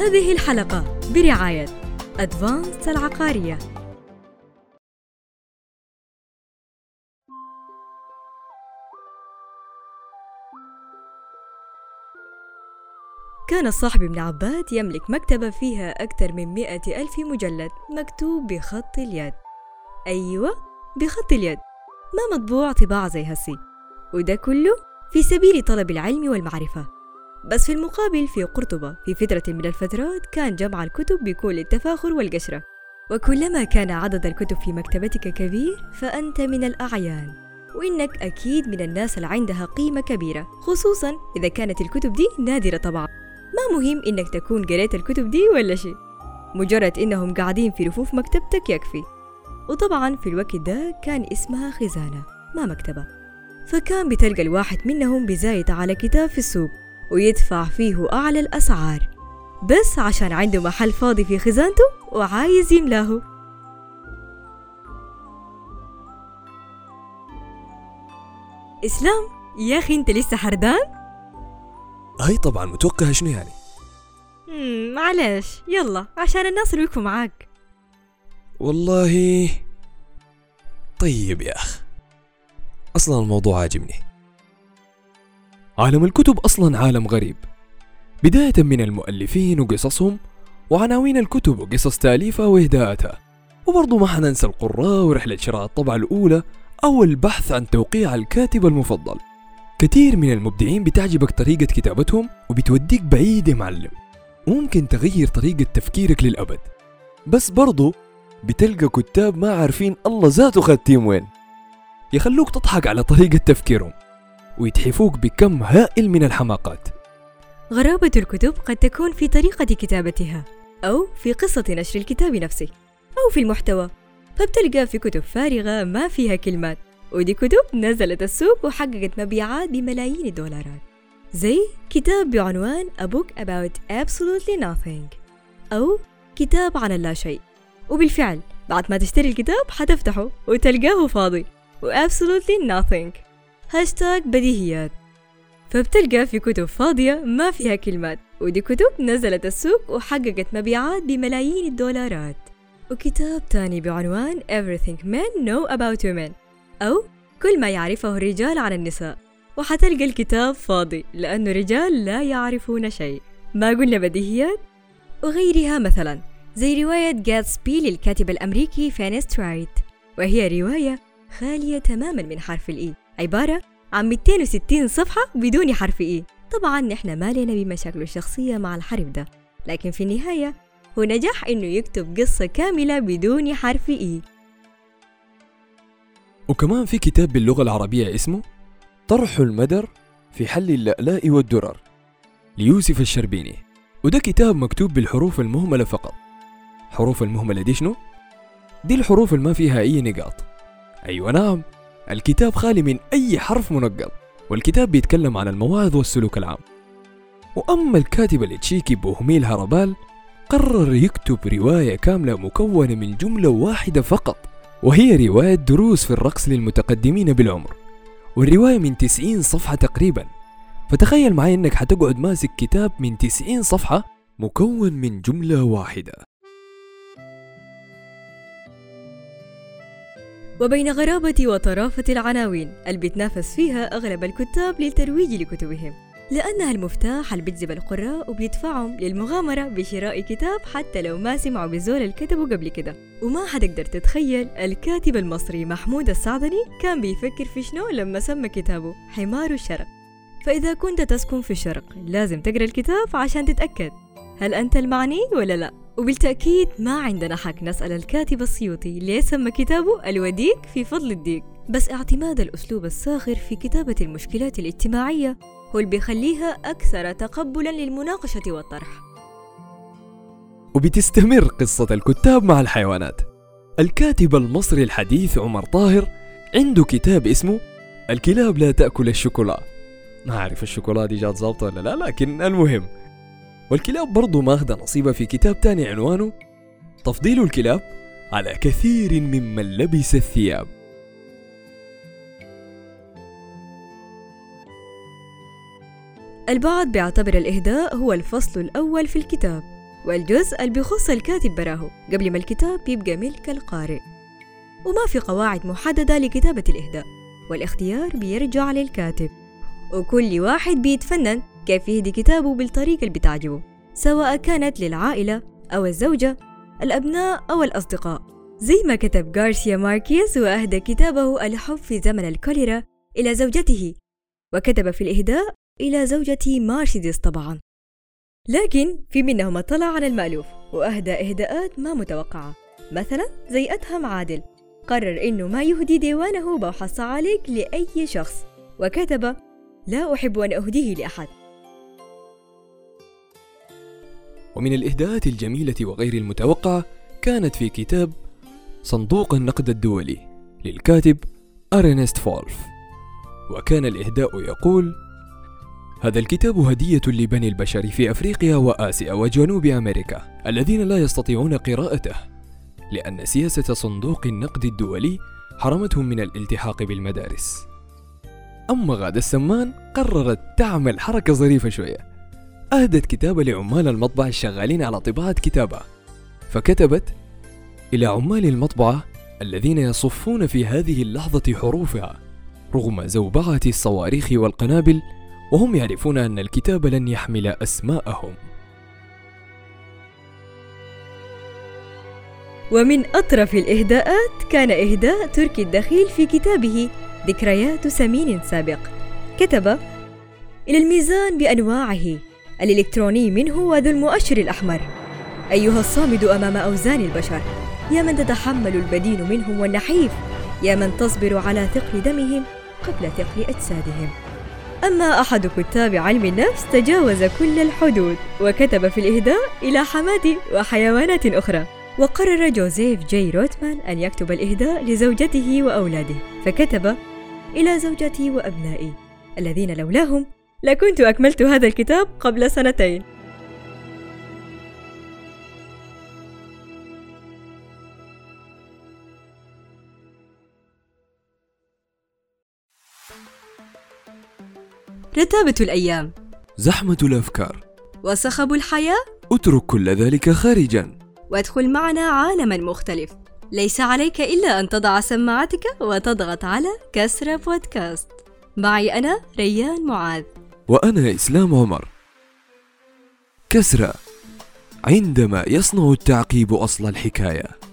هذه الحلقة برعاية أدفانس العقارية. كان الصاحب ابن عباد يملك مكتبة فيها أكثر من مئة ألف مجلد مكتوب بخط اليد. أيوة بخط اليد. ما مطبوع طباعة زي هسي. وده كله في سبيل طلب العلم والمعرفة. بس في المقابل في قرطبة في فترة من الفترات كان جمع الكتب بيكون للتفاخر والقشرة. وكلما كان عدد الكتب في مكتبتك كبير فأنت من الأعيان. وإنك أكيد من الناس اللي عندها قيمة كبيرة خصوصا إذا كانت الكتب دي نادرة طبعا. ما مهم إنك تكون قريت الكتب دي ولا شيء. مجرد إنهم قاعدين في رفوف مكتبتك يكفي. وطبعا في الوقت ده كان اسمها خزانة ما مكتبة. فكان بتلقى الواحد منهم بزايد على كتاب في السوق. ويدفع فيه أعلى الأسعار. بس عشان عنده محل فاضي في خزانته وعايز يملاه. إسلام يا أخي أنت لسه حردان؟ هاي طبعا متوقع شنو يعني؟ مم، معلش. يلا عشان الناس يوقفوا معاك. والله طيب يا أخ. أصلا الموضوع عاجبني. عالم الكتب أصلا عالم غريب. بداية من المؤلفين وقصصهم وعناوين الكتب وقصص تأليفها وإهداءاتها وبرضو ما حننسى القراء ورحلة شراء الطبعة الأولى أو البحث عن توقيع الكاتب المفضل. كثير من المبدعين بتعجبك طريقة كتابتهم وبتوديك بعيد يا معلم. ممكن تغير طريقة تفكيرك للأبد. بس برضو بتلقى كتاب ما عارفين الله ذاته خدتيم وين. يخلوك تضحك على طريقة تفكيرهم. ويتحفوك بكم هائل من الحماقات. غرابة الكتب قد تكون في طريقة كتابتها أو في قصة نشر الكتاب نفسه أو في المحتوى. فبتلقى في كتب فارغة ما فيها كلمات ودي كتب نزلت السوق وحققت مبيعات بملايين الدولارات. زي كتاب بعنوان A Book About Absolutely Nothing أو كتاب عن اللاشيء وبالفعل بعد ما تشتري الكتاب حتفتحه وتلقاه فاضي و Absolutely Nothing. هاشتاج بديهيات. فبتلقى في كتب فاضية ما فيها كلمات ودي كتب نزلت السوق وحققت مبيعات بملايين الدولارات. وكتاب تاني بعنوان Everything Men Know About Women أو كل ما يعرفه الرجال عن النساء. وحتلقى الكتاب فاضي لأنه الرجال لا يعرفون شيء. ما قلنا بديهيات؟ وغيرها مثلا زي رواية جاتسبي للكاتب الأمريكي فينسنت رايت وهي رواية خالية تماما من حرف الإي عبارة عن 260 صفحة بدون حرف إي طبعا نحن ما لنا بمشاكله الشخصية مع الحرف ده. لكن في النهاية هو نجح إنه يكتب قصة كاملة بدون حرف إي وكمان في كتاب باللغة العربية اسمه طرح المدر في حل اللألاء والدرر ليوسف الشربيني. وده كتاب مكتوب بالحروف المهملة فقط. حروف المهملة دي شنو؟ دي الحروف اللي ما فيها أي نقاط. أيوة نعم. الكتاب خالي من أي حرف منقط والكتاب بيتكلم عن المواعظ والسلوك العام. وأما الكاتب التشيكي بوهميل هربال قرر يكتب رواية كاملة مكونة من جملة واحدة فقط وهي رواية دروس في الرقص للمتقدمين بالعمر. والرواية من 90 صفحة تقريبا. فتخيل معي إنك حتقعد ماسك كتاب من 90 صفحة مكون من جملة واحدة. وبين غرابة وطرافة العناوين. اللي بيتنافس فيها أغلب الكتاب للترويج لكتبهم. لأنها المفتاح اللي بيجذب القراء وبيدفعهم للمغامرة بشراء كتاب حتى لو ما سمعوا بزول اللي قبل كده. وما حتقدر تتخيل الكاتب المصري محمود السعدني كان بيفكر في شنو لما سمى كتابه حمار الشرق. فإذا كنت تسكن في الشرق لازم تقرأ الكتاب عشان تتأكد. هل أنت المعني ولا لا؟ وبالتأكيد ما عندنا حق نسأل الكاتب السيوطي ليه سمى كتابه الوديك في فضل الديك. بس اعتماد الأسلوب الساخر في كتابة المشكلات الاجتماعية هو اللي بيخليها أكثر تقبلا للمناقشة والطرح. وبتستمر قصة الكتاب مع الحيوانات. الكاتب المصري الحديث عمر طاهر عنده كتاب اسمه الكلاب لا تأكل الشوكولا. ما أعرف الشوكولا دي جات ظابطة ولا لا لكن المهم والكلاب برضو ماخذة نصيبها في كتاب تاني عنوانه تفضيل الكلاب على كثير ممن لبس الثياب. البعض بيعتبر الإهداء هو الفصل الأول في الكتاب والجزء اللي بيخص الكاتب براهو قبل ما الكتاب يبقى ملك القارئ. وما في قواعد محددة لكتابة الإهداء والاختيار بيرجع للكاتب. وكل واحد بيتفنن كيف يهدي كتابه بالطريقة اللي بتعجبه سواء كانت للعائلة أو الزوجة الأبناء أو الأصدقاء. زي ما كتب غارسيا ماركيز وأهدى كتابه الحب في زمن الكوليرا إلى زوجته وكتب في الإهداء إلى زوجتي مارسيدس طبعا. لكن في منهم طلع على المألوف وأهدى إهداءات ما متوقعة. مثلا زي أتهم عادل قرر إنه ما يهدي ديوانه بوحة صعاليك لأي شخص وكتب لا أحب أن أهديه لأحد. ومن الإهداءات الجميلة وغير المتوقعة كانت في كتاب صندوق النقد الدولي للكاتب أرنست فولف. وكان الإهداء يقول هذا الكتاب هدية لبني البشر في أفريقيا وآسيا وجنوب أمريكا الذين لا يستطيعون قراءته لأن سياسة صندوق النقد الدولي حرمتهم من الالتحاق بالمدارس. أما غادة السمان قررت تعمل حركة ظريفة شوية أهدت كتابة لعمال المطبعة الشغالين على طباعة كتابة فكتبت إلى عمال المطبعة الذين يصفون في هذه اللحظة حروفها رغم زوبعة الصواريخ والقنابل وهم يعرفون أن الكتاب لن يحمل أسماءهم. ومن أطرف الإهداءات كان إهداء تركي الدخيل في كتابه ذكريات سمين سابق. كتب إلى الميزان بأنواعه الإلكتروني منه وذو المؤشر الأحمر. أيها الصامد أمام أوزان البشر يا من تتحمل البدين منهم والنحيف يا من تصبر على ثقل دمهم قبل ثقل أجسادهم. أما أحد كتاب علم النفس تجاوز كل الحدود وكتب في الإهداء إلى حماتي وحيوانات أخرى. وقرر جوزيف جي روتمان أن يكتب الإهداء لزوجته وأولاده فكتب إلى زوجتي وأبنائي الذين لولاهم لكنت أكملت هذا الكتاب قبل سنتين. رتابة الأيام. زحمة الأفكار. وصخب الحياة. اترك كل ذلك خارجا. وادخل معنا عالما مختلف. ليس عليك إلا أن تضع سماعتك وتضغط على كسرة بودكاست. معي أنا ريان معاذ. وأنا إسلام عمر. كسرى عندما يصنع التعقيب أصل الحكاية.